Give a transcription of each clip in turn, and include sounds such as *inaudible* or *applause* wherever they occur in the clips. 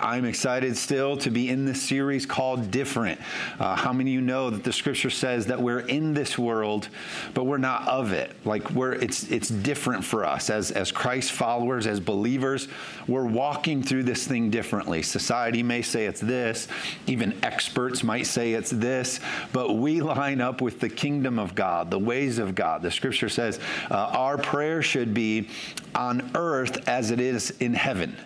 I'm excited still to be in this series called Different. Uh, how many of you know that the scripture says that we're in this world, but we're not of it? Like we're it's it's different for us as as Christ followers, as believers. We're walking through this thing differently. Society may say it's this, even experts might say it's this, but we line up with the kingdom of God, the ways of God. The scripture says uh, our prayer should be on earth as it is in heaven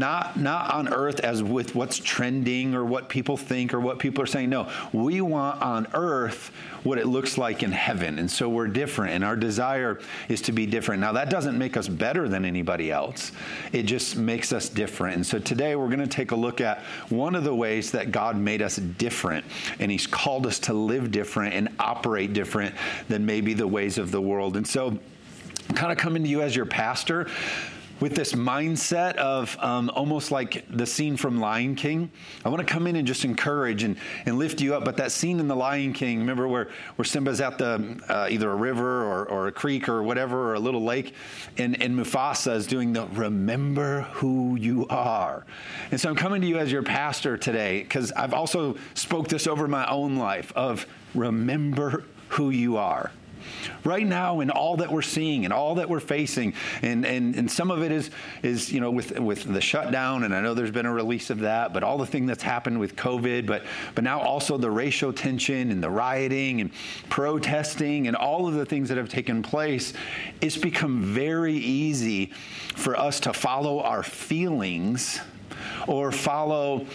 not not on earth as with what's trending or what people think or what people are saying. No we want on earth what it looks like in heaven. And so we're different and our desire is to be different. Now that doesn't make us better than anybody else. It just makes us different. And so today we're going to take a look at one of the ways that god made us different. And he's called us to live different and operate different than maybe the ways of the world. And so kind of coming to you as your pastor with this mindset of um, almost like the scene from Lion King. I want to come in and just encourage and, and lift you up. But that scene in the Lion King, remember where, where Simba's at the uh, either a river or, or a creek or whatever, or a little lake, and, and Mufasa is doing the remember who you are. And so I'm coming to you as your pastor today because I've also spoke this over my own life of remember who you are right now in all that we're seeing and all that we're facing and, and, and some of it is is you know with with the shutdown and I know there's been a release of that but all the thing that's happened with COVID but but now also the racial tension and the rioting and protesting and all of the things that have taken place it's become very easy for us to follow our feelings or follow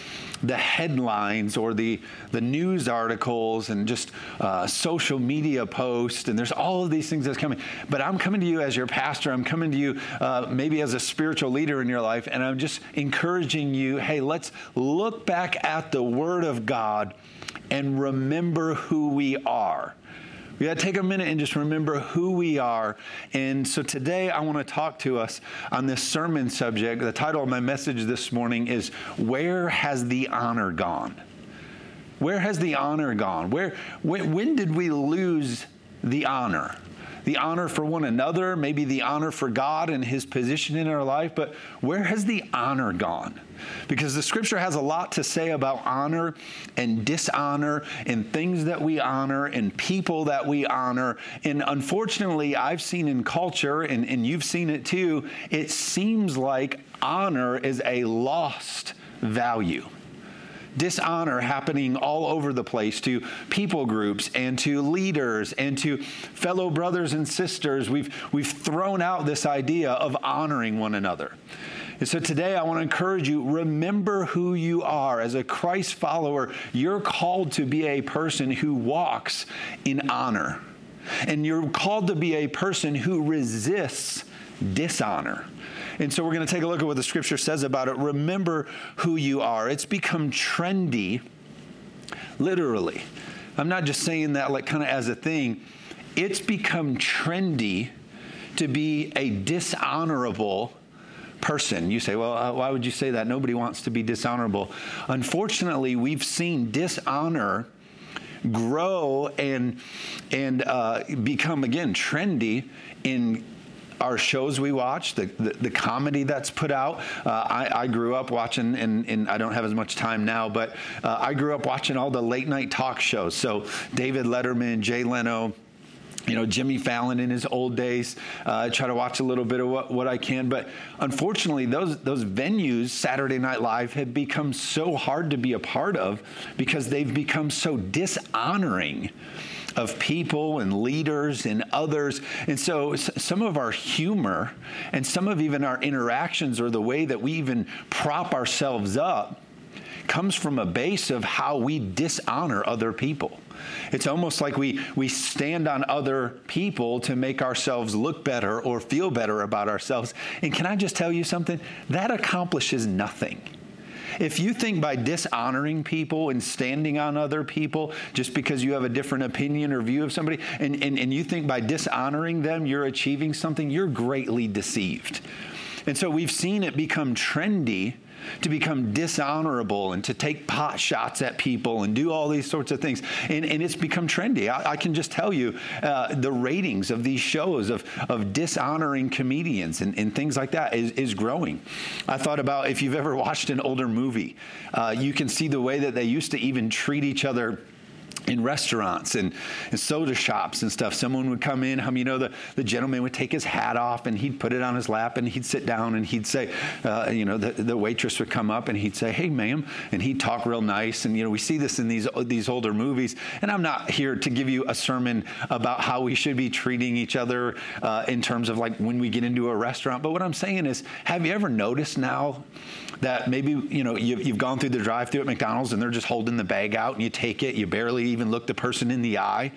the headlines or the, the news articles and just uh, social media posts, and there's all of these things that's coming. But I'm coming to you as your pastor, I'm coming to you uh, maybe as a spiritual leader in your life, and I'm just encouraging you hey, let's look back at the Word of God and remember who we are. We got to take a minute and just remember who we are. And so today I want to talk to us on this sermon subject. The title of my message this morning is Where Has the Honor Gone? Where has the honor gone? Where, when, when did we lose the honor? the honor for one another, maybe the honor for God and His position in our life, but where has the honor gone? Because the scripture has a lot to say about honor and dishonor and things that we honor and people that we honor. And unfortunately, I've seen in culture, and, and you've seen it too, it seems like honor is a lost value dishonor happening all over the place to people groups and to leaders and to fellow brothers and sisters. We've, we've thrown out this idea of honoring one another. And so today I want to encourage you remember who you are. As a Christ follower, you're called to be a person who walks in honor. And you're called to be a person who resists dishonor. And so we're going to take a look at what the scripture says about it. Remember who you are. It's become trendy, literally. I'm not just saying that like kind of as a thing. It's become trendy to be a dishonorable person. You say, well, uh, why would you say that? Nobody wants to be dishonorable. Unfortunately, we've seen dishonor grow and and uh, become again trendy in our shows we watch, the, the, the comedy that's put out. Uh, I, I, grew up watching, and, and, I don't have as much time now, but uh, I grew up watching all the late night talk shows. So David Letterman, Jay Leno, you know, Jimmy Fallon in his old days. Uh, I try to watch a little bit of what, what I can, but unfortunately, those those venues, Saturday Night Live, have become so hard to be a part of because they've become so dishonoring of people and leaders and others. And so some of our humor and some of even our interactions or the way that we even prop ourselves up comes from a base of how we dishonor other people. It's almost like we, we stand on other people to make ourselves look better or feel better about ourselves. And can I just tell you something? That accomplishes nothing. If you think by dishonoring people and standing on other people just because you have a different opinion or view of somebody, and, and, and you think by dishonoring them you're achieving something, you're greatly deceived. And so we've seen it become trendy to become dishonorable and to take pot shots at people and do all these sorts of things. And, and it's become trendy. I, I can just tell you uh, the ratings of these shows of, of dishonoring comedians and, and things like that is, is growing. I thought about if you've ever watched an older movie, uh, you can see the way that they used to even treat each other in restaurants and, and, soda shops and stuff. Someone would come in, um, you know, the, the gentleman would take his hat off and he'd put it on his lap and he'd sit down and he'd say, uh, you know, the, the waitress would come up and he'd say, hey, ma'am, and he'd talk real nice. And, you know, we see this in these, these older movies. And I'm not here to give you a sermon about how we should be treating each other uh, in terms of like when we get into a restaurant. But what I'm saying is, have you ever noticed now that maybe, you know, you've, you've gone through the drive through at McDonald's and they're just holding the bag out and you take it, you barely even look the person in the eye.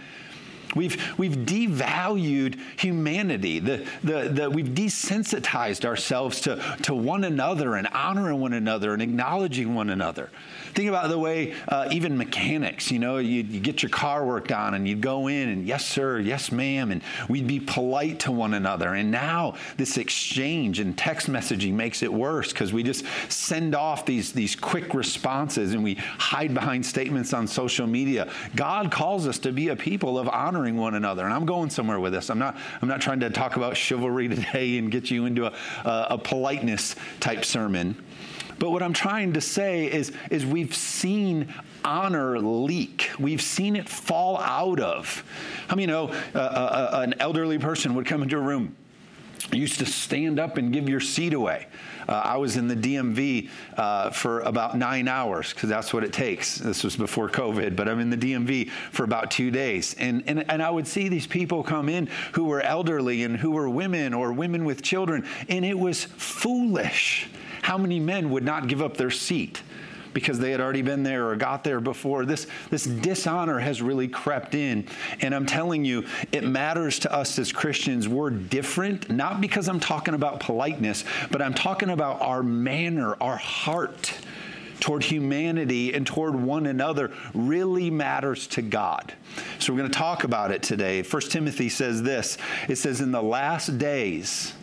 We've, we've devalued humanity. The, the, the, we've desensitized ourselves to, to one another and honoring one another and acknowledging one another. Think about the way uh, even mechanics, you know, you, get your car worked on and you'd go in and yes, sir, yes, ma'am, and we'd be polite to one another. And now this exchange and text messaging makes it worse because we just send off these, these quick responses and we hide behind statements on social media. God calls us to be a people of honoring one another. And I'm going somewhere with this. I'm not, I'm not trying to talk about chivalry *laughs* today and get you into a, a, a politeness type sermon. But what I'm trying to say is, is we've seen honor leak. We've seen it fall out of. I mean, you know uh, uh, uh, an elderly person would come into a room, used to stand up and give your seat away. Uh, I was in the DMV uh, for about nine hours because that's what it takes. This was before COVID, but I'm in the DMV for about two days. And, and, and I would see these people come in who were elderly and who were women or women with children, and it was foolish. How many men would not give up their seat? Because they had already been there or got there before. This, this dishonor has really crept in. And I'm telling you, it matters to us as Christians. We're different, not because I'm talking about politeness, but I'm talking about our manner, our heart toward humanity and toward one another really matters to God. So we're going to talk about it today. First Timothy says this it says, In the last days,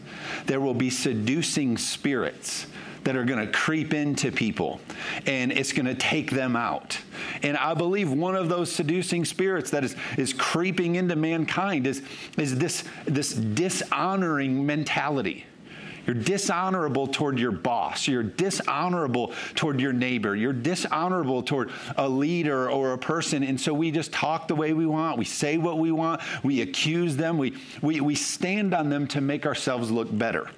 there will be seducing spirits that are going to creep into people and it's going to take them out. And I believe one of those seducing spirits that is, is creeping into mankind is, is this, this dishonoring mentality. You're dishonorable toward your boss. You're dishonorable toward your neighbor. You're dishonorable toward a leader or a person. And so we just talk the way we want. We say what we want. We accuse them. We, we, we stand on them to make ourselves look better.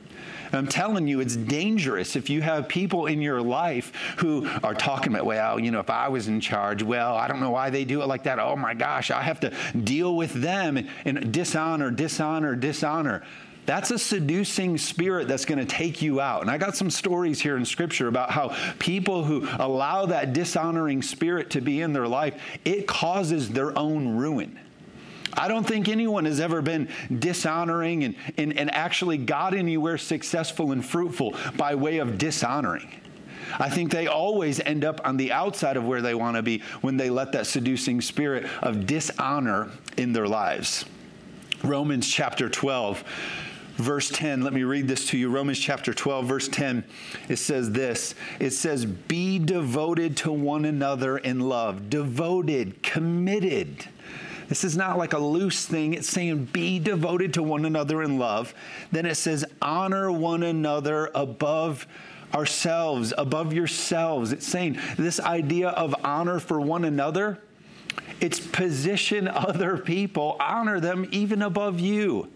I'm telling you, it's dangerous if you have people in your life who are talking about, well, you know, if I was in charge, well, I don't know why they do it like that. Oh my gosh, I have to deal with them and dishonor, dishonor, dishonor. That's a seducing spirit that's going to take you out. And I got some stories here in Scripture about how people who allow that dishonoring spirit to be in their life, it causes their own ruin. I don't think anyone has ever been dishonoring and, and, and actually got anywhere successful and fruitful by way of dishonoring. I think they always end up on the outside of where they want to be when they let that seducing spirit of dishonor in their lives. Romans chapter 12 verse 10. Let me read this to you. Romans chapter 12, verse 10. It says this It says, Be devoted to one another in love, devoted, committed. This is not like a loose thing. It's saying be devoted to one another in love. Then it says honor one another above ourselves, above yourselves. It's saying this idea of honor for one another. It's position *laughs* other people, honor them even above you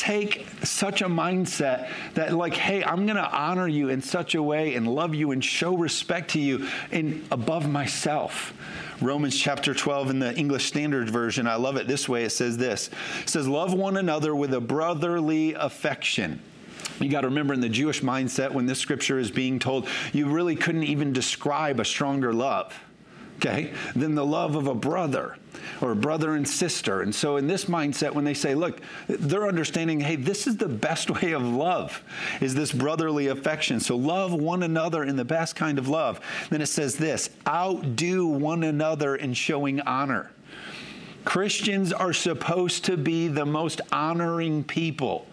take such a mindset that like hey i'm to honor you in such a way and love you and show respect to you in above myself Romans chapter 12 in the English Standard Version, I love it this way. It says this It says, Love one another with a brotherly affection. You got to remember in the Jewish mindset, when this scripture is being told, you really couldn't even describe a stronger love okay, than the love of a brother or a brother and sister. And so, in this mindset, when they say, look, they're understanding, hey, this is the best *laughs* way of love, is this brotherly affection. So, love one another in the best kind of love. Then it says this outdo one another in showing honor. Christians are supposed to be the most honoring people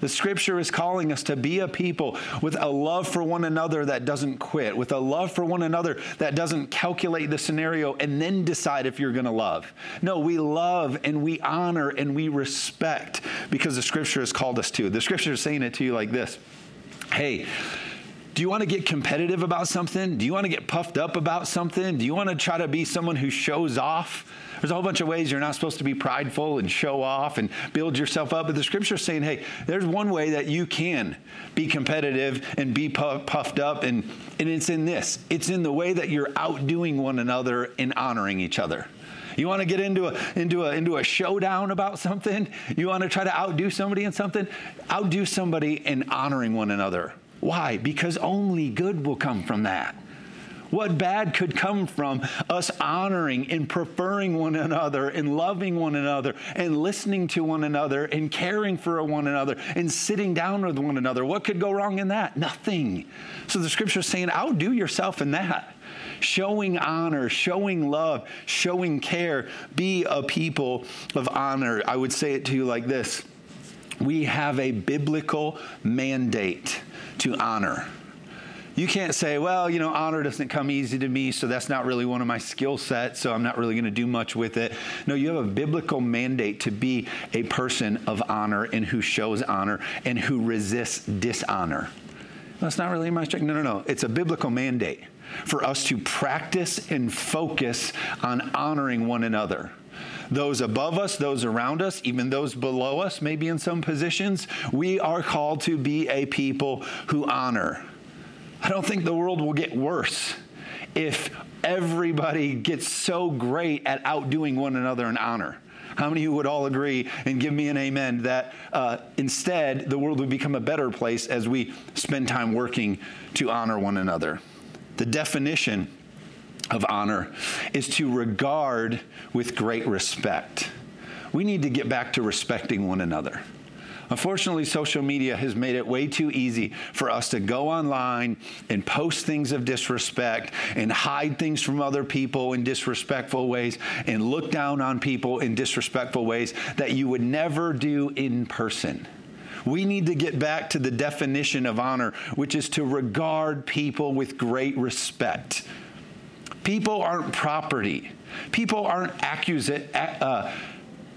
The scripture is calling us to be a people with a love for one another that doesn't quit, with a love for one another that doesn't calculate the scenario and then decide if you're going to love. No, we love and we honor and we respect because the scripture has called us to. The scripture is saying it to you like this Hey, do you want to get competitive about something? Do you want to get puffed up about something? Do you want to try to be someone who shows off? There's a whole bunch of ways you're not supposed to be prideful and show off and build yourself up. But the scripture's saying, hey, there's one way that you can be competitive and be puffed up. And, and it's in this it's in the way that you're outdoing one another and honoring each other. You want to get into a into a into a showdown about something? You want to try to outdo somebody in something? Outdo somebody in honoring one another. Why? Because only good will come from that. What bad could come from us honoring and preferring one another and loving one another and listening to one another and caring for one another and sitting down with one another? What could go wrong in that? Nothing. So the scripture is saying, outdo yourself in that. Showing honor, showing love, showing care. Be a people of honor. I would say it to you like this We have a biblical mandate to honor. You can't say, well, you know, honor doesn't come easy to me, so that's not really one of my skill sets, so I'm not really going to do much with it. No, you have a biblical mandate to be a person of honor and who shows honor and who resists dishonor. That's not really my strength. No, no, no. It's a biblical mandate for us to practice and focus on honoring one another those above us, those around us, even those below us, maybe in some positions, we are called to be a people who honor. I don't think the world will get worse if everybody gets so great at outdoing one another in honor. How many of you would all agree and give me an amen that uh, instead the world would become a better place as we spend time working to honor one another? The definition of honor is to regard with great respect. We need to get back to respecting one another. Unfortunately, social media has made it way too easy for us to go online and post things of disrespect and hide things from other people in disrespectful ways and look down on people in disrespectful ways that you would never do in person. We need to get back to the definition of honor, which is to regard people with great respect. People aren't property. People aren't uh,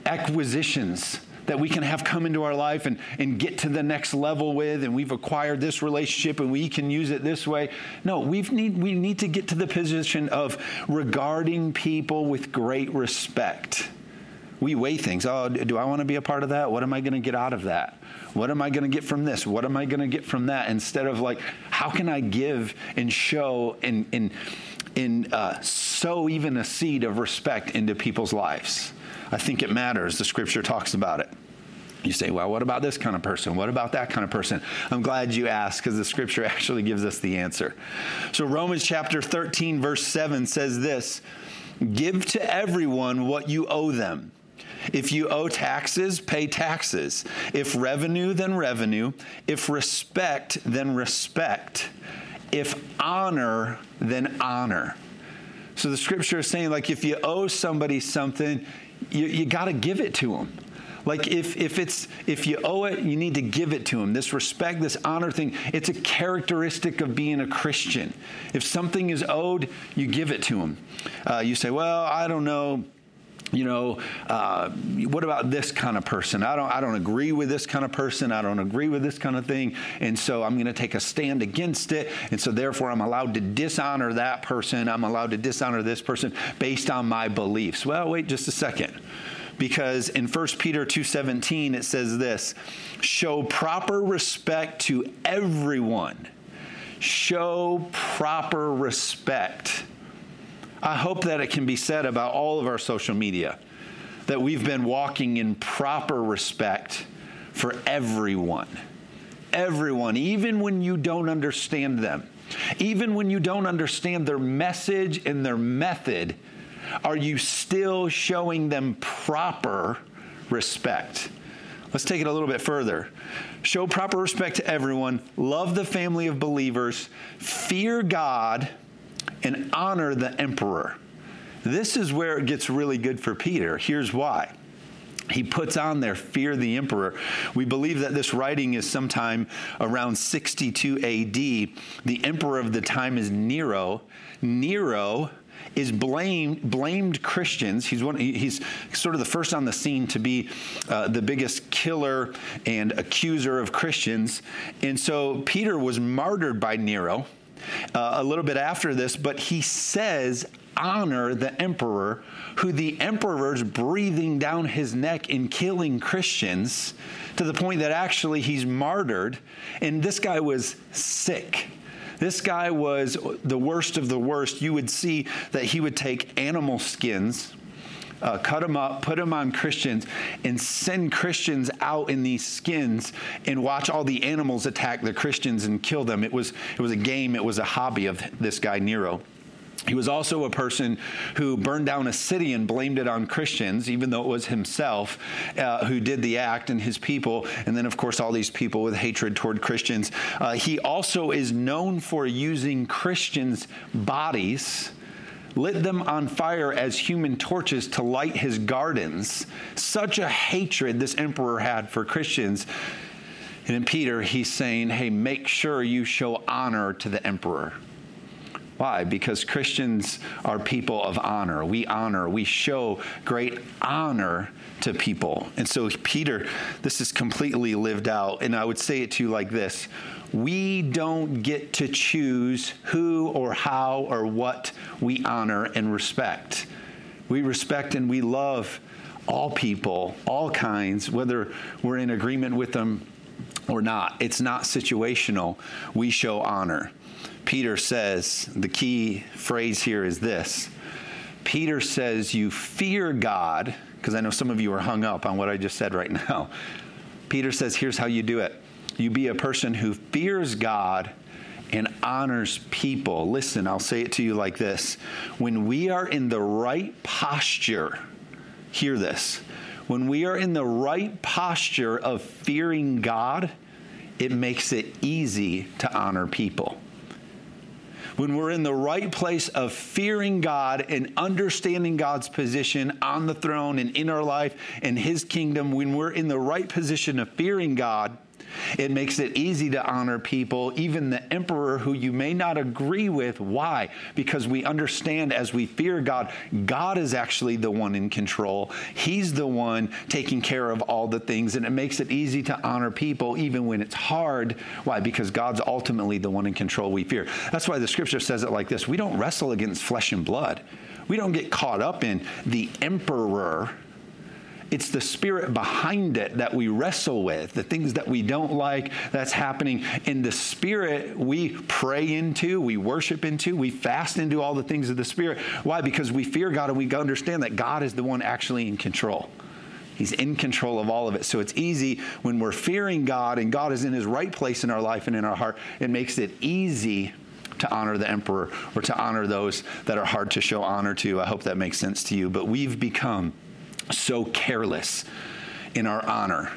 acquisitions that we can have come into our life and, and get to the next level with, and we've acquired this relationship and we can use it this way. No, we need, we need to get to the position of regarding people with great respect. We weigh things. Oh, do I want to be a part of that? What am I going to get out of that? What am I going to get from this? What am I going to get from that? Instead of like, how can I give and show and, and, and uh, sow even a seed of respect into people's lives? I think it matters. The scripture talks about it. You say, well, what about this kind of person? What about that kind of person? I'm glad you asked because the scripture *laughs* actually gives us the answer. So, Romans chapter 13, verse 7 says this Give to everyone what you owe them. If you owe taxes, pay taxes. If revenue, then revenue. If respect, then respect. If honor, then honor. So the scripture is saying, like, if you owe somebody something, you, you got to give it to them. Like if, if it's if you owe it, you need to give it to him. This respect, this honor thing, it's a characteristic of being a Christian. If something is owed, you give it to him. Uh, you say, "Well, I don't know." You know, uh, what about this kind of person? I don't, I don't agree with this kind of person. I don't agree with this kind of thing. And so I'm going to take a stand against it. And so therefore I'm allowed to dishonor that person. I'm allowed to dishonor this person based on my beliefs. Well, wait just a second because in 1 Peter 2:17 it says this, show proper respect to everyone. Show proper respect. I hope that it can be said about all of our social media that we've been walking in proper respect for everyone. Everyone, even when you don't understand them, even when you don't understand their message and their method, are you still showing them proper respect? Let's take it a little bit further. Show proper respect to everyone, love the family of believers, fear God, and honor the emperor. This is where it gets really good for Peter. Here's why. he puts on there fear the emperor we believe that this writing is sometime around 62 AD the emperor of the time is Nero Nero is blamed blamed Christians. He's one. He's sort of the first on the scene to be uh, the biggest killer and accuser of Christians. And so Peter was martyred by Nero. Uh, a little bit after this, but he says, honor the emperor, who the emperor's breathing down his neck and killing Christians to the point that actually he's martyred. And this guy was sick. This guy was the worst of the worst. You would see that he would take animal skins. Uh, cut them up, put them on Christians, and send Christians out in these skins and watch all the animals attack the Christians and kill them. It was, it was a game, it was a hobby of this guy, Nero. He was also a person who burned down a city and blamed it on Christians, even though it was himself uh, who did the act and his people. And then, of course, all these people with hatred toward Christians. Uh, he also is known for using Christians' bodies lit them on fire as human torches to light his gardens. Such a hatred this emperor had for Christians. And in Peter, he's saying, hey, make sure you show honor to the emperor. Why? Because Christians are people of honor. We honor, we show great honor to people. And so, Peter, this is completely lived out. And I would say it to you like this We don't get to choose who or how or what we honor and respect. We respect and we love all people, all kinds, whether we're in agreement with them or not. It's not situational. We show honor. Peter says, the key phrase here is this Peter says, You fear God, because I know some of you are hung up on what I just said right *laughs* now. Peter says, Here's how you do it you be a person who fears God and honors people. Listen, I'll say it to you like this when we are in the right posture, hear this. When we are in the right posture of fearing God, it makes it easy to honor people when we're in the right place of fearing God and understanding God's position on the throne and in our life and His kingdom, when we're in the right position of fearing God, it makes it easy to honor people, even the emperor who you may not agree with. Why? Because we understand as we fear God, God is actually the one in control. He's the one taking care of all the things, and it makes it easy to honor people even when it's hard. Why? Because God's ultimately the one in control we fear. That's why the scripture says it like this We don't wrestle against flesh and blood. We don't get caught up in the emperor it's the spirit behind it that we wrestle with, the things that we don't like that's happening. In the spirit, we pray into, we worship into, we fast into all the things of the spirit. Why? Because we fear God and we understand that God is the one actually in control. He's in control of all of it. So it's easy when we're fearing God and God is in his right place in our life and in our heart, it makes it easy to honor the emperor or to honor those that are hard to show honor to. I hope that makes sense to you. But we've become so careless in our honor.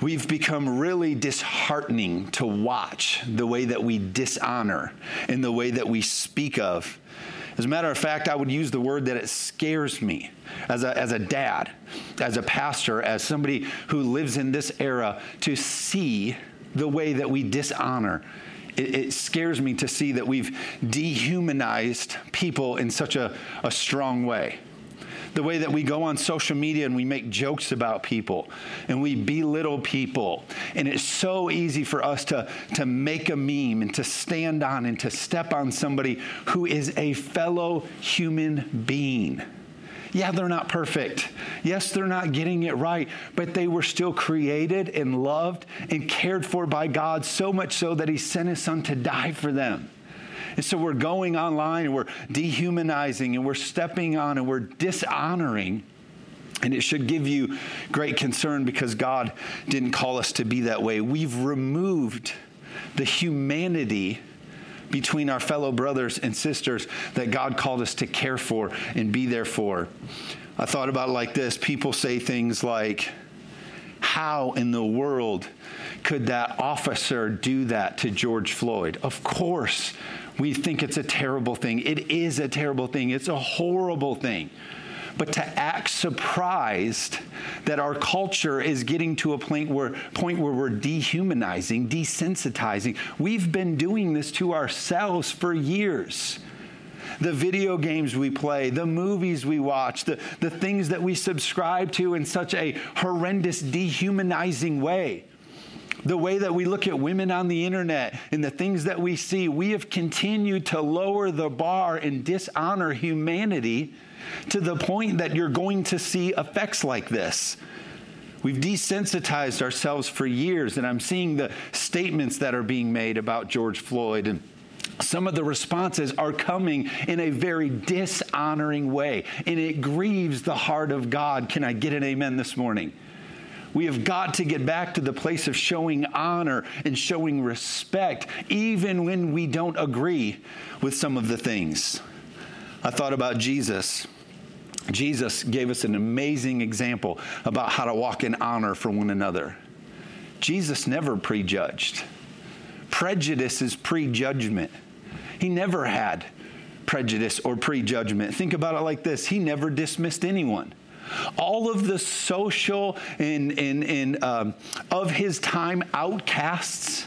We've become really disheartening to watch the way that we dishonor and the way that we speak of. As a matter of fact, I would use the word that it scares me as a, as a dad, as a pastor, as somebody who lives in this era to see the way that we dishonor. It, it scares me to see that we've dehumanized people in such a, a strong way the way that we go on social media and we make jokes about people and we belittle people. And it's so easy for us to, to make a meme and to stand on and to step on somebody who is a fellow human being. Yeah, they're not perfect. Yes, they're not getting it right, but they were still created and loved and cared for by God so much so that He sent His Son to die for them. And so we're going online and we're dehumanizing and we're stepping on and we're dishonoring. And it should give you great concern because God didn't call us to be that way. We've removed the humanity between our fellow brothers and sisters that God called us to care for and be there for. I thought about it like this people say things like, How in the world could that officer do that to George Floyd? Of course, we think it's a terrible thing. It is a terrible thing, it's a horrible thing. but to act surprised that our culture is getting to a point where, point where we're dehumanizing, desensitizing. We've been doing this to ourselves for years the video games we play, the movies we watch, the, the things that we subscribe to in such a horrendous, dehumanizing way. The way that we look at women on the internet and the things that we see, we have continued to lower the bar and dishonor humanity to the point that you're going to see effects like this. We've desensitized ourselves for years, and I'm seeing the statements that are being made about George Floyd and some of the responses are coming in a very dishonoring way, and it grieves the heart of God. Can I get an amen this morning? We have got to get back to the place of showing honor and showing respect, even when we don't agree with some of the things. I thought about Jesus. Jesus gave us an amazing example about how to walk in honor for one another. Jesus never prejudged. Prejudice is prejudgment. He never had prejudice or prejudgment. Think about it like this He never dismissed anyone. All of the social and, and, and um, of his time outcasts.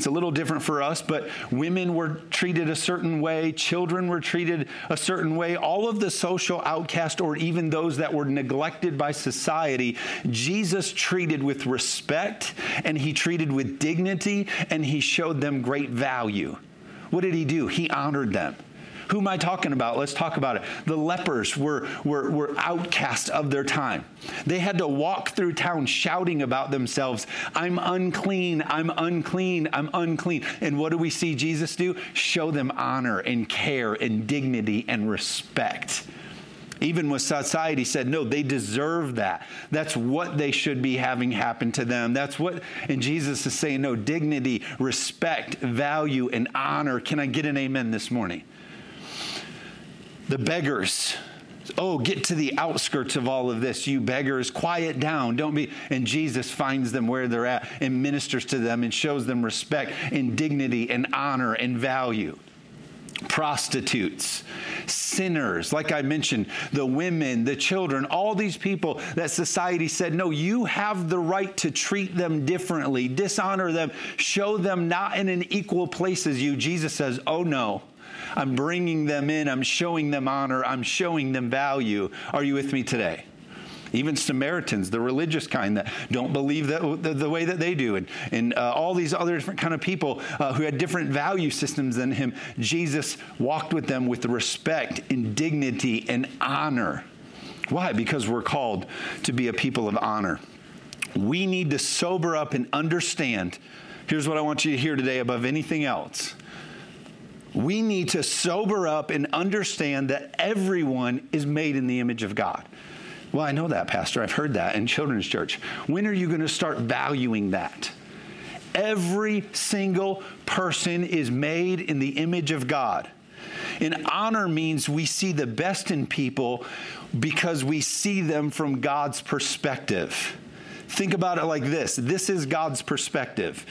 It's a little different for us, but women were treated a certain way, children were treated a certain way. All of the social outcast, or even those that were neglected by society, Jesus treated with respect and he treated with dignity and he showed them great value. What did he do? He honored them. Who am I talking about? Let's talk about it. The lepers were, were, were outcasts of their time. They had to walk through town shouting about themselves, I'm unclean, I'm unclean, I'm unclean. And what do we see Jesus do? Show them honor and care and dignity and respect. Even with society said, no, they deserve that. That's what they should be having happen to them. That's what, and Jesus is saying, no, dignity, respect, value, and honor. Can I get an amen this morning? The beggars, oh, get to the outskirts of all of this, you beggars, quiet down, don't be. And Jesus finds them where they're at and ministers to them and shows them respect and dignity and honor and value. Prostitutes, sinners, like I mentioned, the women, the children, all these people that society said, no, you have the right to treat them differently, dishonor them, show them not in an equal place as you. Jesus says, oh no. I'm bringing them in. I'm showing them honor. I'm showing them value. Are you with me today? Even Samaritans, the religious kind that don't believe that, the, the way that they do, and, and uh, all these other different kind of people uh, who had different value systems than him, Jesus walked with them with respect and dignity and honor. Why? Because we're called to be a people of honor. We need to sober up and understand. Here's what I want you to hear today above anything else we need to sober up and understand that everyone is made in the image of God. Well, I know that, Pastor. I've heard that in children's church. When are you going to start valuing that? Every single person is made in the image of God. And honor means we see the best in people because we see them from God's perspective. Think about it like this this is God's perspective.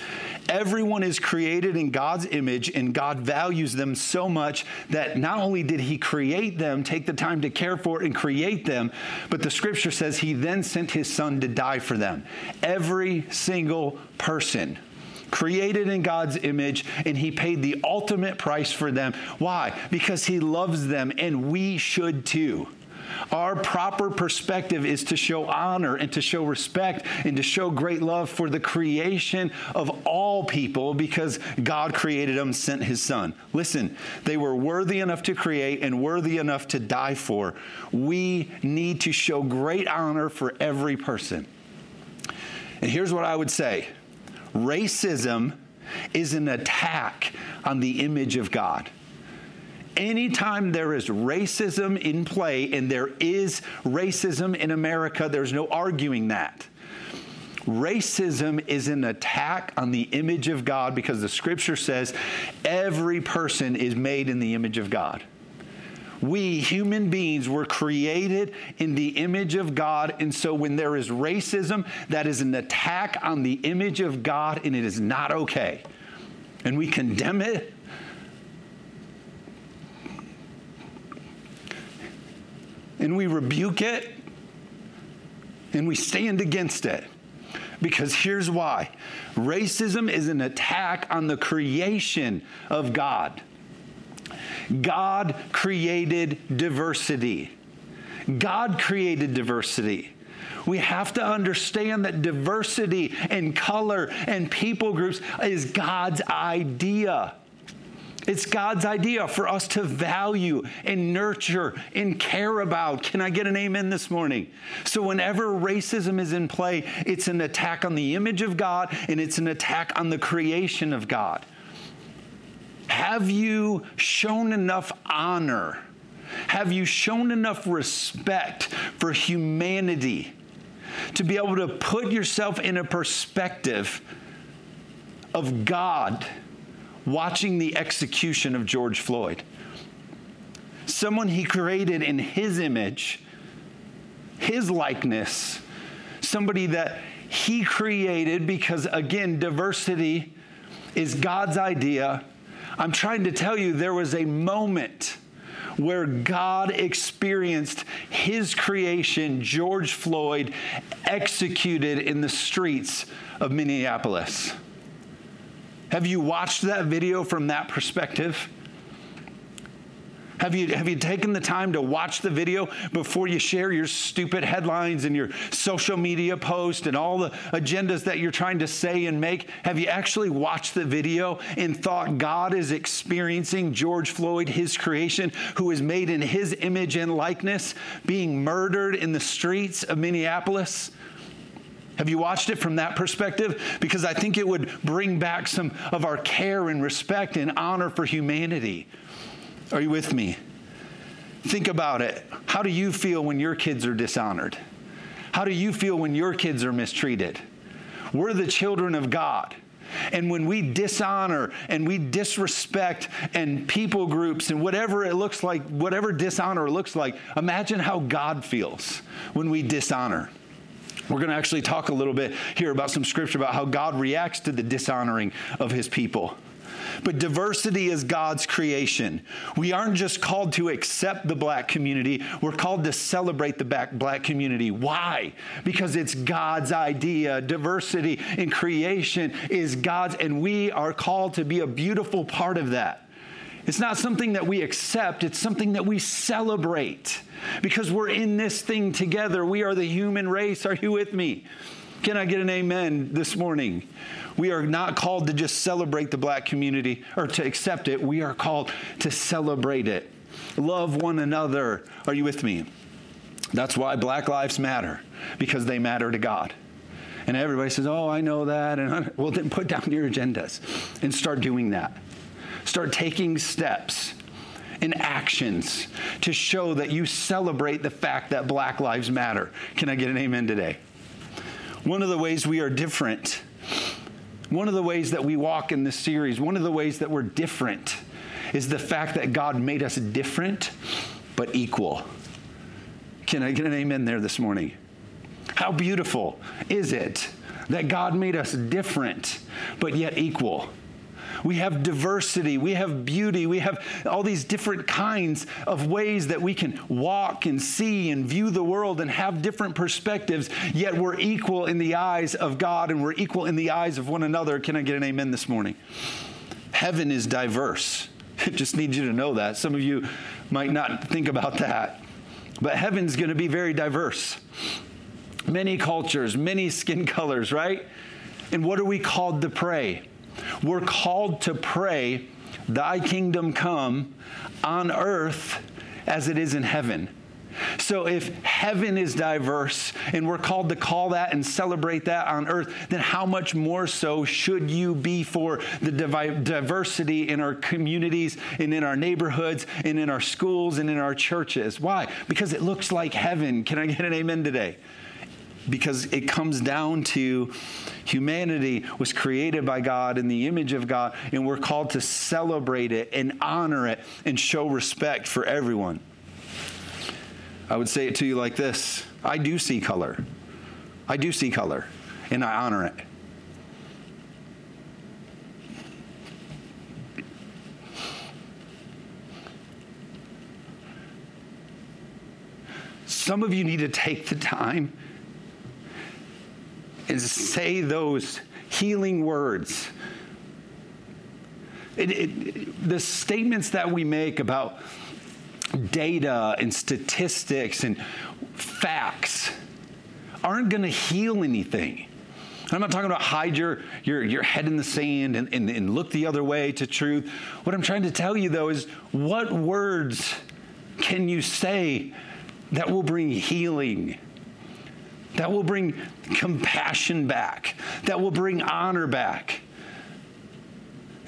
Everyone is created in God's image, and God values them so much that not only did He create them, take the time to care for and create them, but the scripture says He then sent His Son to die for them. Every single person created in God's image, and He paid the ultimate price for them. Why? Because He loves them, and we should too. Our proper perspective is to show honor and to show respect and to show great love for the creation of all people because God created them, sent his son. Listen, they were worthy enough to create and worthy enough to die for. We need to show great honor for every person. And here's what I would say racism is an attack on the image of God anytime there is racism in play, and there is racism in America, there's no arguing that. Racism is an attack on the image of God because the scripture says every person is made in the image of God. We human beings were created in the image of God. And so when there is racism, that is an attack on the image of God, and it is not okay. And we condemn it and we rebuke it and we stand against it. Because here's why racism is an attack on the creation of God. God created diversity. God created diversity. We have to understand that diversity and color and people groups is God's idea. It's God's idea for us to value and nurture and care about. Can I get an amen this morning? So, whenever racism is in play, it's an attack on the image of God and it's an attack on the creation of God. Have you shown enough honor? Have you shown enough respect for humanity to be able to put yourself in a perspective of God watching the execution of George Floyd? Someone he created in his image, his likeness, somebody that he created because, again, diversity is God's idea. I'm trying to tell you, there was a moment where God experienced his creation, George Floyd, executed in the streets of Minneapolis. Have you watched that video from that perspective? Have you, have you taken the time to watch the video before you share your stupid headlines and your social media post and all the agendas that you're trying to say and make? Have you actually watched the video and thought God is experiencing George Floyd, his creation, who is made in his image and likeness, being murdered in the streets of Minneapolis? Have you watched it from that perspective? Because I think it would bring back some of our care and respect and honor for humanity. Are you with me? Think about it. How do you feel when your kids are dishonored? How do you feel when your kids are mistreated? We're the children of God. And when we dishonor and we disrespect and people groups and whatever it looks like, whatever dishonor looks like, imagine how God feels when we dishonor. We're going to actually talk a little bit here about some scripture about how God reacts to the dishonoring of his people. But diversity is God's creation. We aren't just called to accept the black community, we're called to celebrate the black community. Why? Because it's God's idea. Diversity in creation is God's, and we are called to be a beautiful part of that. It's not something that we accept, it's something that we celebrate because we're in this thing together. We are the human race. Are you with me? Can I get an amen this morning? We are not called to just celebrate the black community or to accept it. We are called to celebrate it. Love one another. Are you with me? That's why Black Lives Matter, because they matter to God. And everybody says, Oh, I know that. And I, *laughs* well, then put down your agendas and start doing that. Start taking steps and actions to show that you celebrate the fact that Black Lives Matter. Can I get an amen today? One of the ways we are different, one of the ways that we walk in this series, one of the ways that we're different is the fact that God made us different but equal. Can I get an amen there this morning? How beautiful is it that God made us different but yet equal? We have diversity. We have beauty. We have all these different kinds of ways that we can walk and see and view the world and have different perspectives, yet we're equal in the eyes of God and we're equal in the eyes of one another. Can I get an amen this morning? Heaven is diverse. *laughs* I just need you to know that. Some of you might not think about that. But heaven's going to be very diverse. Many cultures, many skin *laughs* colors, right? And what are we called to pray? We're called to pray, Thy kingdom come on earth as it is in heaven. So, if heaven is diverse and we're called to call that and celebrate that on earth, then how much more so should you be for the diversity in our communities and in our neighborhoods and in our schools and in our churches? Why? Because it looks like heaven. Can I get an amen today? Because it comes down to humanity was created by God in the image of God, and we're called to celebrate it and honor it and show respect for everyone. I would say it to you like this I do see color. I do see color, and I honor it. some of you need to take the time and say those healing words. It, it, the statements that we make about data and statistics and facts aren't going to heal anything. I'm not talking about hide your, your, your head in the sand and, and, and look the other way to truth. What I'm trying to tell you, though, is what words can you say that will bring healing? That will bring compassion back, that will bring honor back.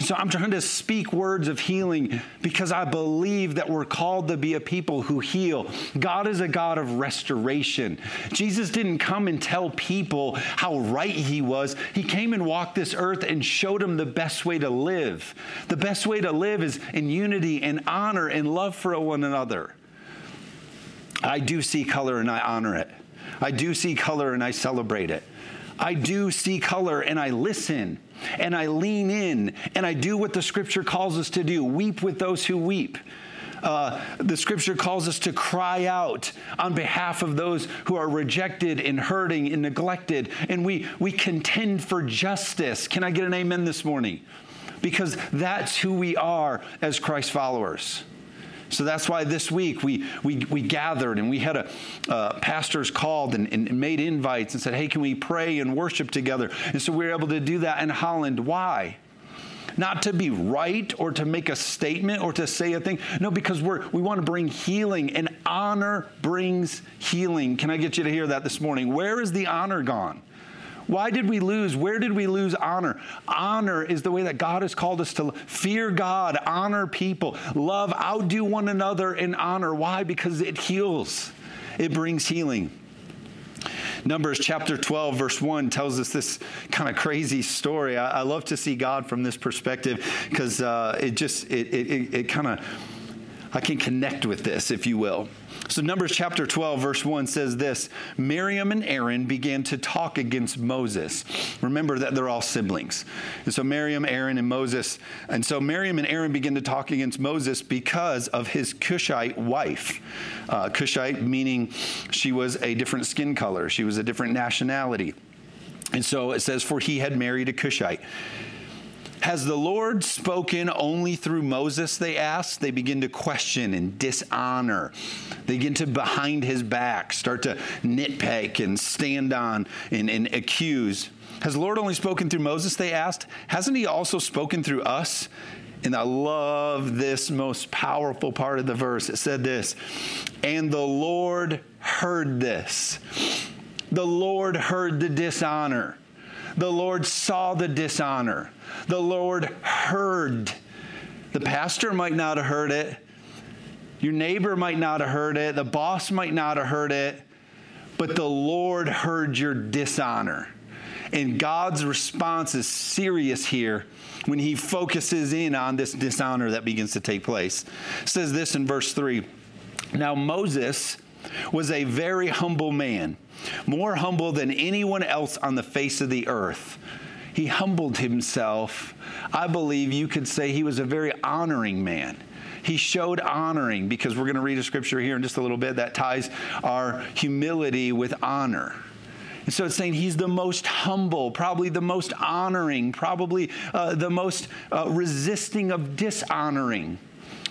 So I'm trying to speak words of healing because I believe that we're called to be a people who heal. God is a God of restoration. Jesus didn't come and tell people how right he was. He came and walked this earth and showed them the best way to live. The best way to live is in unity and honor and love for one another. I do see color and I honor it. I do see color and I celebrate it. I do see color and I listen and I lean in and I do what the scripture calls us to do weep with those who weep. Uh, the scripture calls us to cry out on behalf of those who are rejected and hurting and neglected. And we, we contend for justice. Can I get an amen this morning? Because that's who we are as Christ followers. So that's why this week we, we, we gathered and we had a uh, pastors called and, and made invites and said, hey, can we pray and worship together? And so we were able to do that in Holland. Why? Not to be right or to make a statement or to say a thing. No, because we're, we want to bring healing, and honor brings healing. Can I get you to hear that this morning? Where is the honor gone? Why did we lose? Where did we lose honor? Honor is the way that God has called us to fear God, honor people, love, outdo one another in honor. Why? Because it heals, it brings healing. Numbers chapter 12, verse 1 tells us this kind of crazy story. I, I love to see God from this perspective because uh, it just, it, it, it, it kind of, I can connect with this, if you will. So, Numbers chapter 12, verse 1 says this Miriam and Aaron began to talk against Moses. Remember that they're all siblings. And so, Miriam, Aaron, and Moses. And so, Miriam and Aaron begin to talk against Moses because of his Cushite wife. Uh, Cushite meaning she was a different skin color, she was a different nationality. And so it says, For he had married a Cushite. Has the Lord spoken only through Moses? They ask. They begin to question and dishonor. They begin to behind his back start to nitpick and stand on and, and accuse. Has the Lord only spoken through Moses? They asked. Hasn't he also spoken through us? And I love this most powerful part of the verse. It said this, and the Lord heard this. The Lord heard the dishonor. The Lord saw the dishonor. The Lord heard. The pastor might not have heard it. Your neighbor might not have heard it. The boss might not have heard it. But the Lord heard your dishonor. And God's response is serious here when he focuses in on this dishonor that begins to take place. It says this in verse 3 Now Moses was a very humble man, more humble than anyone else on the face of the earth. He humbled himself. I believe you could say he was a very honoring man. He showed honoring because we're going to read a scripture here in just a little bit that ties our humility with honor. And so it's saying he's the most humble, probably the most honoring, probably uh, the most uh, resisting of dishonoring.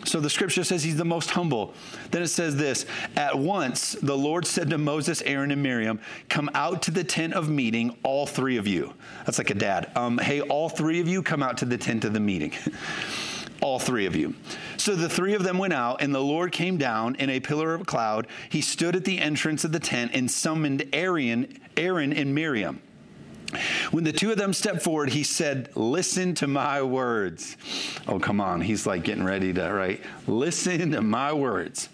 So the scripture says he's the most humble. Then it says this At once the Lord said to Moses, Aaron, and Miriam, Come out to the tent of meeting, all three of you. That's like a dad. Um, hey, all three of you come out to the tent of the meeting. *laughs* all three of you. So the three of them went out, and the Lord came down in a pillar of cloud. He stood at the entrance of the tent and summoned Aaron, Aaron and Miriam. When the two of them stepped forward, he said, Listen to my words. Oh, come on. He's like getting ready to, right? Listen to my words.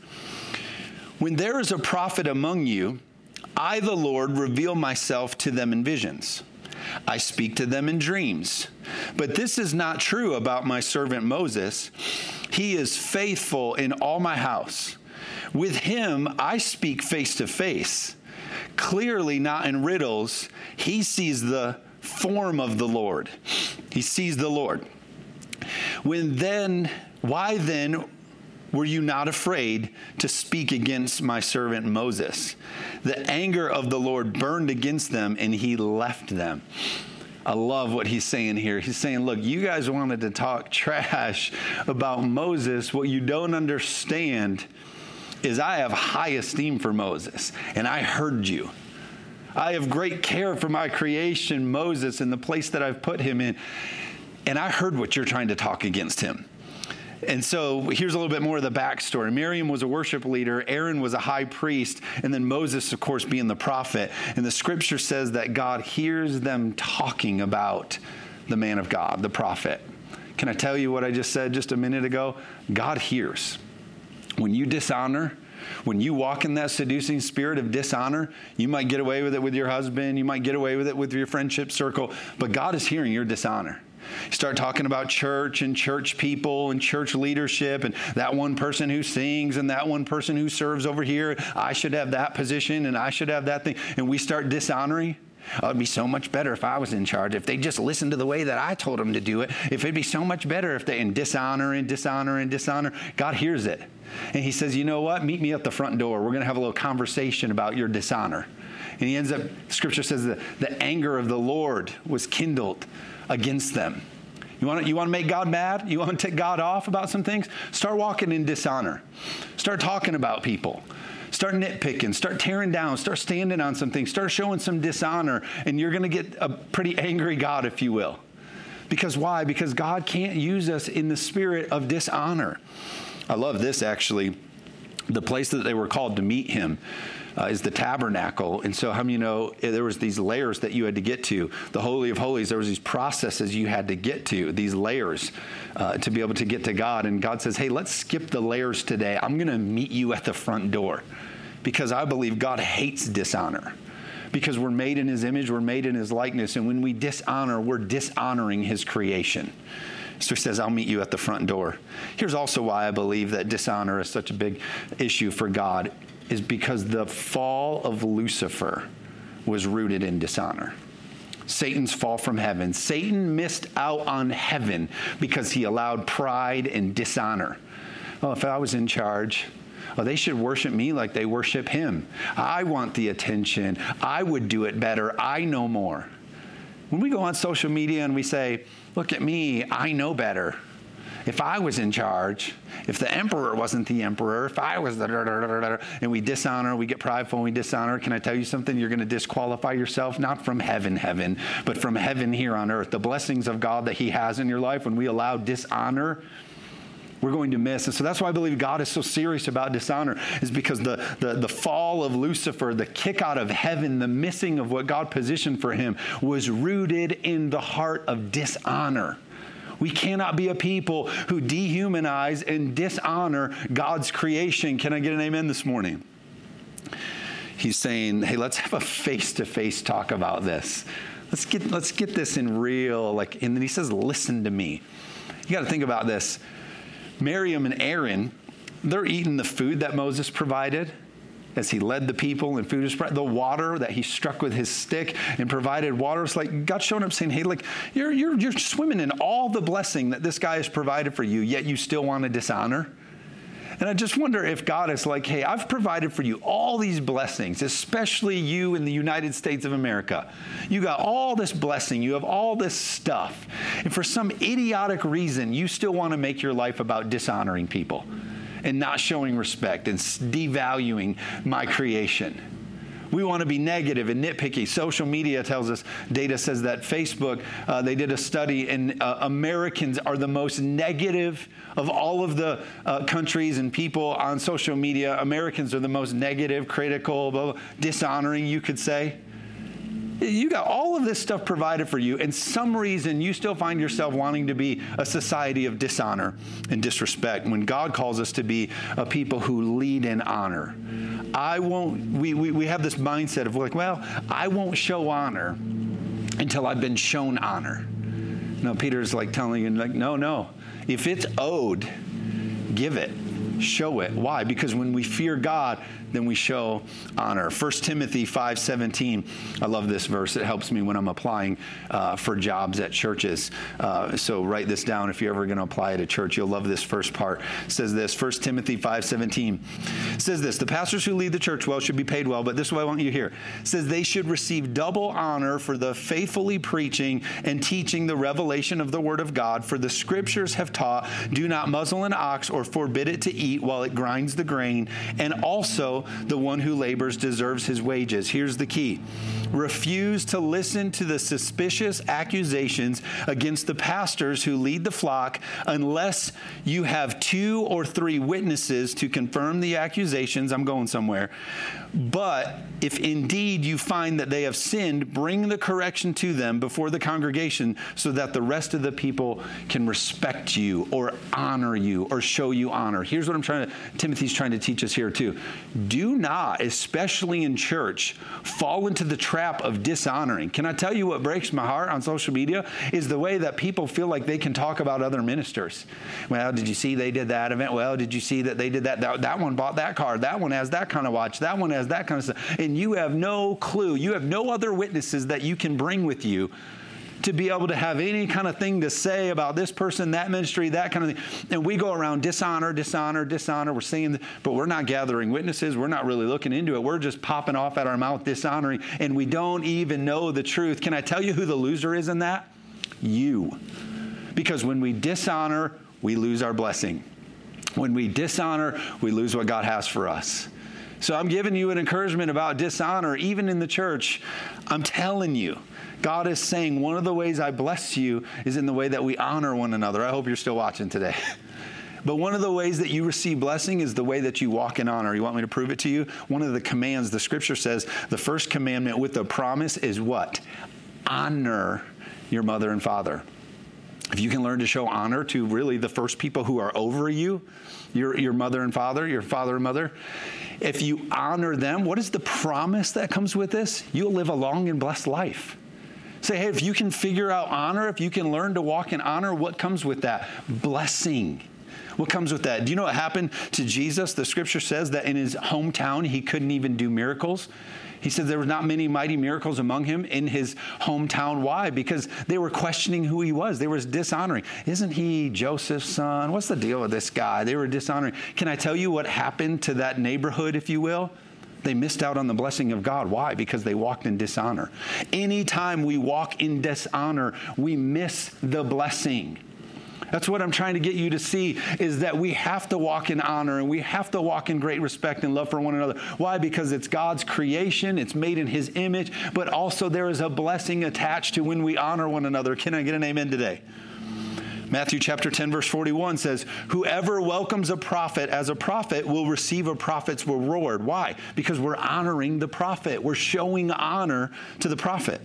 When there is a prophet among you, I, the Lord, reveal myself to them in visions. I speak to them in dreams. But this is not true about my servant Moses. He is faithful in all my house. With him, I speak face to face clearly not in riddles. He sees the form of the Lord. He sees the Lord. When then, why then were you not afraid to speak against my servant Moses? The anger of the Lord burned against them, and he left them. I love what he's saying here. He's saying, Look, you guys wanted to talk *laughs* trash about Moses. What you don't understand is I have high esteem for Moses, and I heard you. I have great care for my creation, Moses, and the place that I've put him in. And I heard what you're trying to talk against him. And so here's a little bit more of the backstory. Miriam was a worship leader, Aaron was a high priest, and then Moses, of course, being the prophet. And the scripture says that God hears them talking about the man of God, the prophet. Can I tell you what I just said just a minute ago? God hears. When you dishonor, when you walk in that seducing spirit of dishonor, you might get away with it with your husband, you might get away with it with your friendship circle, but God is hearing your dishonor. You start talking about church and church people and church leadership and that one person who sings and that one person who serves over here. I should have that position and I should have that thing. And we start dishonoring. Oh, it'd be so much better if I was in charge. If they just listened to the way that I told them to do it. If it'd be so much better if they in dishonor and dishonor and dishonor. God hears it. And he says, you know what? Meet me at the front door. We're going to have a little conversation about your dishonor. And he ends up, scripture says that the anger of the Lord was kindled against them. You want, to, you want to make God mad? You want to take God off about some things? Start walking in dishonor. Start talking about people. Start nitpicking. Start tearing down. Start standing on some things. Start showing some dishonor. And you're going to get a pretty angry God, if you will. Because why? Because God can't use us in the spirit of dishonor. I love this actually. The place that they were called to meet him uh, is the tabernacle. And so, how many you know eh, there was these layers that you had to get to? The Holy of Holies, there was these processes you had to get to, these layers uh, to be able to get to God. And God says, hey, let's skip the layers today. I'm going to meet you at the front door because I believe God hates dishonor because we're made in his image, we're made in his likeness. And when we dishonor, we're dishonoring his creation. So he says, I'll meet you at the front door. Here's also why I believe that dishonor is such a big issue for God is because the fall of Lucifer was rooted in dishonor. Satan's fall from heaven. Satan missed out on heaven because he allowed pride and dishonor. Oh, if I was in charge, oh, they should worship me like they worship him. I want the attention. I would do it better. I know more. When we go on social media and we say, look at me, I know better if I was in charge, if the emperor wasn't the emperor, if I was the da, da, da, and we dishonor, we get prideful, and we dishonor, can I tell you something? You're going to disqualify yourself, not from heaven, heaven, but from heaven here on earth. The blessings of God that He has in your life, when we allow dishonor, we're going to miss. And so that's why I believe God is so serious about dishonor, is because the, the, the fall of Lucifer, the kick out of heaven, the missing of what God positioned for him was rooted in the heart of dishonor. We cannot be a people who dehumanize and dishonor God's creation. Can I get an amen this morning? He's saying, hey, let's have a face to face talk about this. Let's get, let's get this in real, like, and then he says, listen to me. You got to think about this. Miriam and Aaron, they're eating the food that Moses provided as he led the people and food is spread, the water that he struck with his stick and provided water. It's like God showing up saying, Hey, like you're, you're, you're swimming in all the blessing that this guy has provided for you, yet you still want to dishonor. And I just wonder if God is like, hey, I've provided for you all these blessings, especially you in the United States of America. You got all this blessing, you have all this stuff. And for some idiotic reason, you still want to make your life about dishonoring people and not showing respect and devaluing my creation. We want to be negative and nitpicky. Social media tells us, data says that Facebook, uh, they did a study, and uh, Americans are the most negative of all of the uh, countries and people on social media. Americans are the most negative, critical, dishonoring, you could say. You got all of this stuff provided for you, and some reason you still find yourself wanting to be a society of dishonor and disrespect when God calls us to be a people who lead in honor. I won't, we, we, we have this mindset of like, well, I won't show honor until I've been shown honor. No, Peter's like telling you, like, no, no. If it's owed, give it. show it. Why? Because when we fear God, then we show honor. 1 Timothy 5:17. I love this verse. It helps me when I'm applying uh, for jobs at churches. Uh, so write this down if you're ever going to apply at a church. You'll love this first part. It says this. 1 Timothy 5:17 says this. The pastors who lead the church well should be paid well, but this is what I want you to hear. It says they should receive double honor for the faithfully preaching and teaching the revelation of the word of God. For the scriptures have taught, do not muzzle an ox or forbid it to eat while it grinds the grain, and also the one who labors deserves his wages. Here's the key refuse to listen to the suspicious accusations against the pastors who lead the flock unless you have two or three witnesses to confirm the accusations. I'm going somewhere. But if indeed you find that they have sinned, bring the correction to them before the congregation so that the rest of the people can respect you or honor you or show you honor. Here's what I'm trying to, Timothy's trying to teach us here too. Do not, especially in church, fall into the trap of dishonoring. Can I tell you what breaks my heart on social media is the way that people feel like they can talk about other ministers. Well, did you see they did that event? Well, did you see that they did that? That, that one bought that car. That one has that kind of watch. That one has that kind of stuff. And you have no clue. You have no other witnesses that you can bring with you to be able to have any kind of thing to say about this person, that ministry, that kind of thing. And we go around dishonor, dishonor, dishonor. We're seeing, but we're not gathering witnesses. We're not really looking into it. We're just popping off at our mouth, dishonoring, and we don't even know the truth. Can I tell you who the loser is in that? You. Because when we dishonor, we lose our blessing. When we dishonor, we lose what God has for us. So I'm giving you an encouragement about dishonor, even in the church. I'm telling you, God is saying one of the ways I bless you is in the way that we honor one another. I hope you're still watching today. *laughs* But one of the ways that you receive blessing is the way that you walk in honor. You want me to prove it to you? One of the commands, the scripture says, the first commandment with the promise is what? Honor your mother and father. If you can learn to show honor to really the first people who are over you, your, your mother and father, your father and mother, if you honor them, what is the promise that comes with this? You'll live a long and blessed life. Say, hey, if you can figure out honor, if you can learn to walk in honor, what comes with that? Blessing. What comes with that? Do you know what happened to Jesus? The scripture says that in his hometown, he couldn't even do miracles. He said there were not many mighty miracles among him in his hometown. Why? Because they were questioning who he was. They were dishonoring. Isn't he Joseph's son? What's the deal with this guy? They were dishonoring. Can I tell you what happened to that neighborhood, if you will? They missed out on the blessing of God. Why? Because they walked in dishonor. Anytime we walk in dishonor, we miss the blessing. That's what I'm trying to get you to see is that we have to walk in honor and we have to walk in great respect and love for one another. Why? Because it's God's creation, it's made in His image, but also there is a blessing attached to when we honor one another. Can I get an amen today? Matthew chapter 10, verse 41 says, Whoever welcomes a prophet as a prophet will receive a prophet's reward. Why? Because we're honoring the prophet, we're showing honor to the prophet.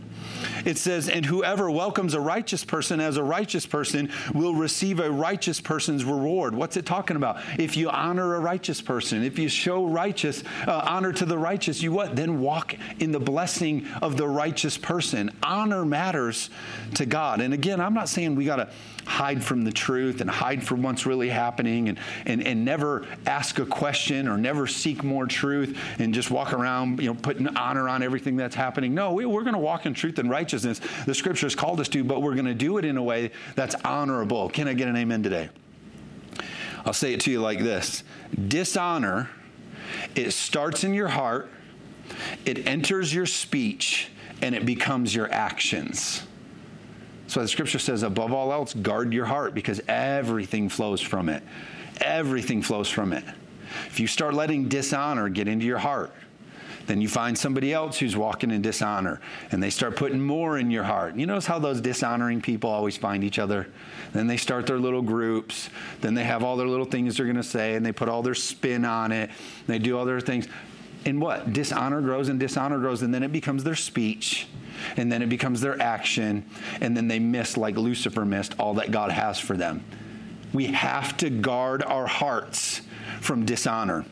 It says, And whoever welcomes a righteous person as a righteous person will receive a righteous person's reward. What's it talking about? If you honor a righteous person, if you show righteous uh, honor to the righteous, you what? Then walk in the blessing of the righteous person. Honor matters to God. And again, I'm not saying we got to hide from the truth and hide from what's really happening and, and, and never ask a question or never seek more truth and just walk around, you know, putting honor on everything that's happening. No, we, we're going to walk in truth and righteousness. The scriptures called us to, but we're going to do it in a way that's honorable. Can I get an amen today? I'll say it to you like this dishonor, it starts in your heart, it enters your speech, and it becomes your actions. So the scripture says, above all else, guard your heart because everything flows from it. Everything flows from it. If you start letting dishonor get into your heart, then you find somebody else who's walking in dishonor and they start putting more in your heart. You notice how those dishonoring people always find each other? Then they start their little groups. Then they have all their little things they're going to say and they put all their spin on it. They do all their things. And what? Dishonor grows and dishonor grows, and then it becomes their speech and then it becomes their action, and then they miss, like Lucifer missed, all that God has for them. We have to guard our hearts from dishonor.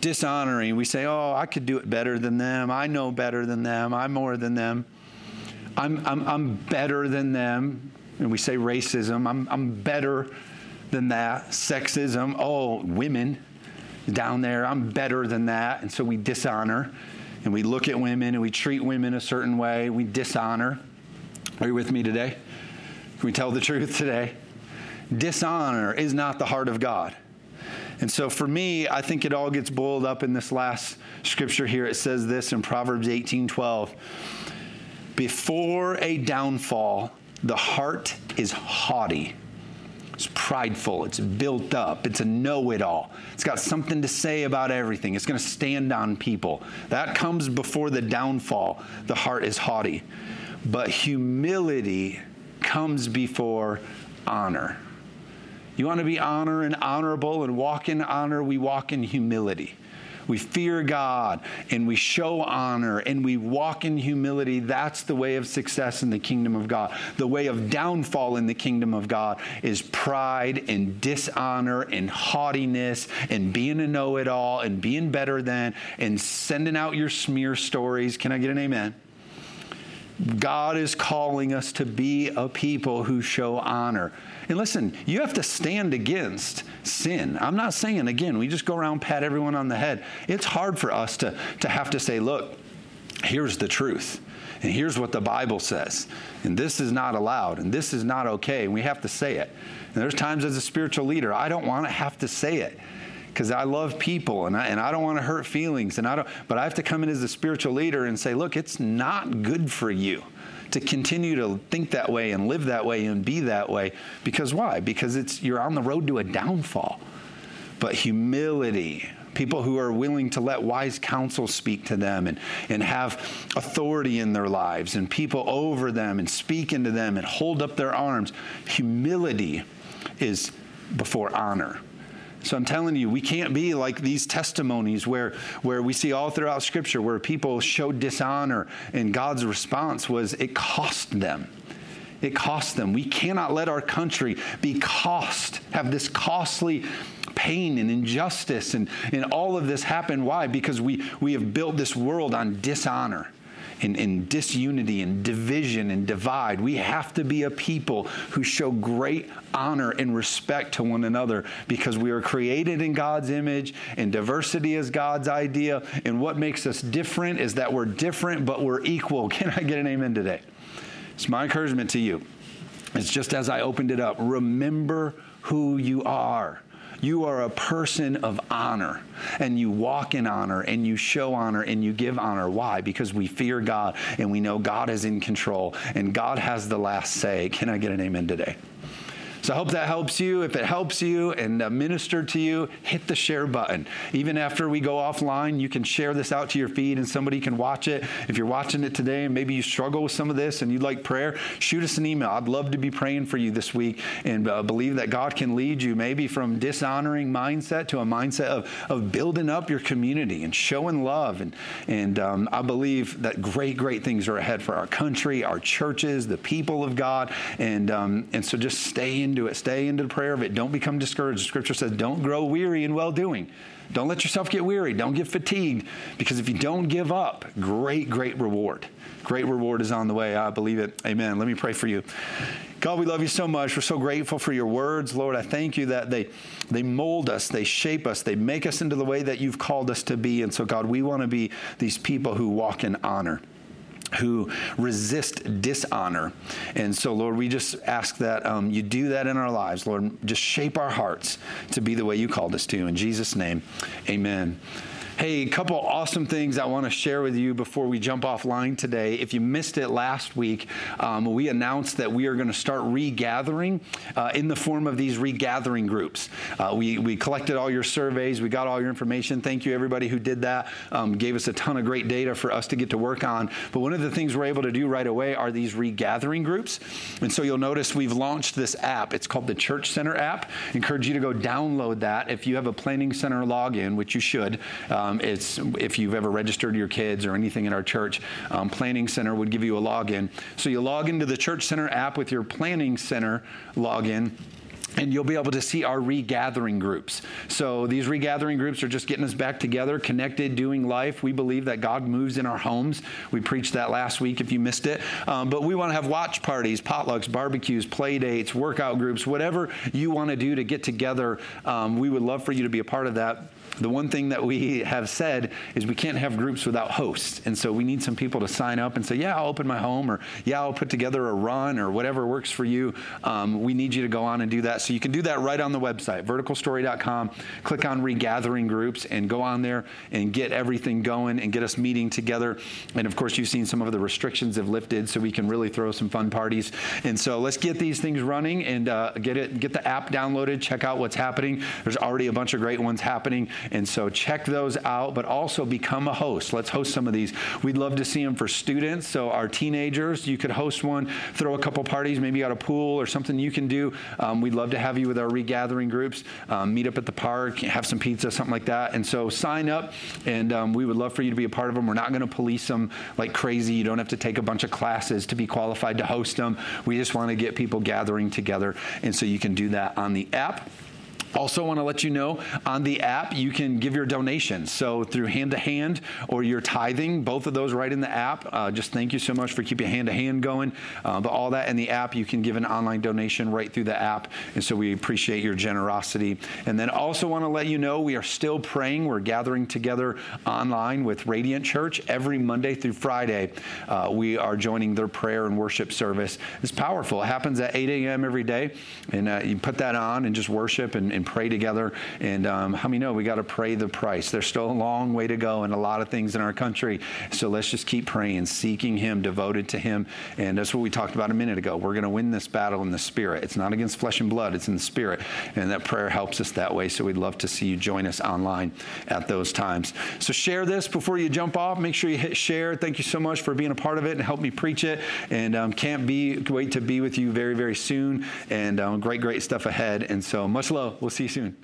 Dishonoring, we say, oh, I could do it better than them. I know better than them. I'm more than them. I'm, I'm, I'm better than them. And we say racism. I'm, I'm better than that. Sexism, oh, women down there, I'm better than that. And so we dishonor and we look at women and we treat women a certain way. We dishonor. Are you with me today? Can we tell the truth today? Dishonor is not the heart of God. And so for me, I think it all gets boiled up in this last scripture here. It says this in Proverbs 18 12. Before a downfall, the heart is haughty. It's prideful. It's built up. It's a know it all. It's got something to say about everything. It's going to stand on people. That comes before the downfall. The heart is haughty. But humility comes before honor. You want to be honor and honorable and walk in honor, we walk in humility. We fear God and we show honor and we walk in humility. That's the way of success in the kingdom of God. The way of downfall in the kingdom of God is pride and dishonor and haughtiness and being a know it all and being better than and sending out your smear stories. Can I get an amen? God is calling us to be a people who show honor. And listen, you have to stand against sin. I'm not saying, again, we just go around, pat everyone on the head. It's hard for us to, to have to say, look, here's the truth. And here's what the Bible says. And this is not allowed. And this is not okay. And we have to say it. And there's times as a spiritual leader, I don't want to have to say it because I love people and I, and I don't want to hurt feelings. And I don't, but I have to come in as a spiritual leader and say, look, it's not good for you to continue to think that way and live that way and be that way. Because why? Because it's you're on the road to a downfall. But humility, people who are willing to let wise counsel speak to them and, and have authority in their lives and people over them and speak into them and hold up their arms. Humility is before honor. So I'm telling you, we can't be like these testimonies where, where we see all throughout Scripture where people showed dishonor and God's response was it cost them. It cost them. We cannot let our country be cost, have this costly pain and injustice and, and all of this happen. Why? Because we, we have built this world on dishonor in, disunity and division and divide. We have to be a people who show great honor and respect to one another because we are created in God's image and diversity is God's idea. And what makes us different is that we're different, but we're equal. *laughs* Can I get an amen today? It's my encouragement to you. It's just as I opened it up. Remember who you are. You are a person of honor, and you walk in honor, and you show honor, and you give honor. Why? Because we fear God, and we know God is in control, and God has the last say. Can I get an amen today? So I hope that helps you. If it helps you and uh, ministered to you, hit the share button. Even after we go offline, you can share this out to your feed and somebody can watch it. If you're watching it today and maybe you struggle with some of this and you'd like prayer, shoot us an email. I'd love to be praying for you this week and uh, believe that God can lead you maybe from dishonoring mindset to a mindset of, of building up your community and showing love. And, and um, I believe that great, great things are ahead for our country, our churches, the people of God. And, um, and so just stay in into it. Stay into the prayer of it. Don't become discouraged. Scripture says, don't grow weary in well doing. Don't let yourself get weary. Don't get fatigued. Because if you don't give up, great, great reward. Great reward is on the way. I believe it. Amen. Let me pray for you. God, we love you so much. We're so grateful for your words. Lord, I thank you that they, they mold us, they shape us, they make us into the way that you've called us to be. And so, God, we want to be these people who walk in honor who resist dishonor. And so, Lord, we just ask that um, you do that in our lives. Lord, just shape our hearts to be the way you called us to. In Jesus' name, amen. Hey, a couple awesome things I want to share with you before we jump offline today. If you missed it last week, um, we announced that we are going to start regathering uh, in the form of these regathering groups. Uh, we, we collected all your surveys, we got all your information. Thank you, everybody who did that. Um, gave us a ton of great data for us to get to work on. But one of the things we're able to do right away are these regathering groups. And so you'll notice we've launched this app. It's called the Church Center app. Encourage you to go download that if you have a Planning Center login, which you should. Uh, um, it's if you've ever registered your kids or anything in our church, um, Planning Center would give you a login. So you log into the Church Center app with your Planning Center login and you'll be able to see our regathering groups. So these regathering groups are just getting us back together, connected, doing life. We believe that God moves in our homes. We preached that last week if you missed it. Um, but we want to have watch parties, potlucks, barbecues, play dates, workout groups, whatever you want to do to get together. Um, we would love for you to be a part of that the one thing that we have said is we can't have groups without hosts. And so we need some people to sign up and say, yeah, I'll open my home, or yeah, I'll put together a run, or whatever works for you. Um, we need you to go on and do that. So you can do that right on the website, verticalstory.com. Click on regathering groups and go on there and get everything going and get us meeting together. And of course, you've seen some of the restrictions have lifted, so we can really throw some fun parties. And so let's get these things running and uh, get it, get the app downloaded, check out what's happening. There's already a bunch of great ones happening. And so check those out, but also become a host. Let's host some of these. We'd love to see them for students. So our teenagers, you could host one, throw a couple parties, maybe at a pool or something you can do. Um, we'd love to have you with our regathering groups, um, meet up at the park, have some pizza, something like that. And so sign up, and um, we would love for you to be a part of them. We're not going to police them like crazy. You don't have to take a bunch of classes to be qualified to host them. We just want to get people gathering together. And so you can do that on the app. Also, want to let you know on the app you can give your donations. So through hand to hand or your tithing, both of those right in the app. Uh, just thank you so much for keeping hand to hand going. Uh, but all that in the app, you can give an online donation right through the app. And so we appreciate your generosity. And then also want to let you know we are still praying. We're gathering together online with Radiant Church every Monday through Friday. Uh, we are joining their prayer and worship service. It's powerful. It happens at 8 a.m. every day, and uh, you put that on and just worship and, and pray together. And um, how many know we got to pray the price? There's still a long way to go and a lot of things in our country. So let's just keep praying, seeking Him, devoted to Him. And that's what we talked about a minute ago. We're going to win this battle in the Spirit. It's not against flesh and blood, it's in the Spirit. And that prayer helps us that way. So we'd love to see you join us online at those times. So share this before you jump off. Make sure you hit share. Thank you so much for being a part of it and help me preach it. And um, can't be wait to be with you very, very soon. And um, great, great stuff ahead. And so much love. We'll see you soon.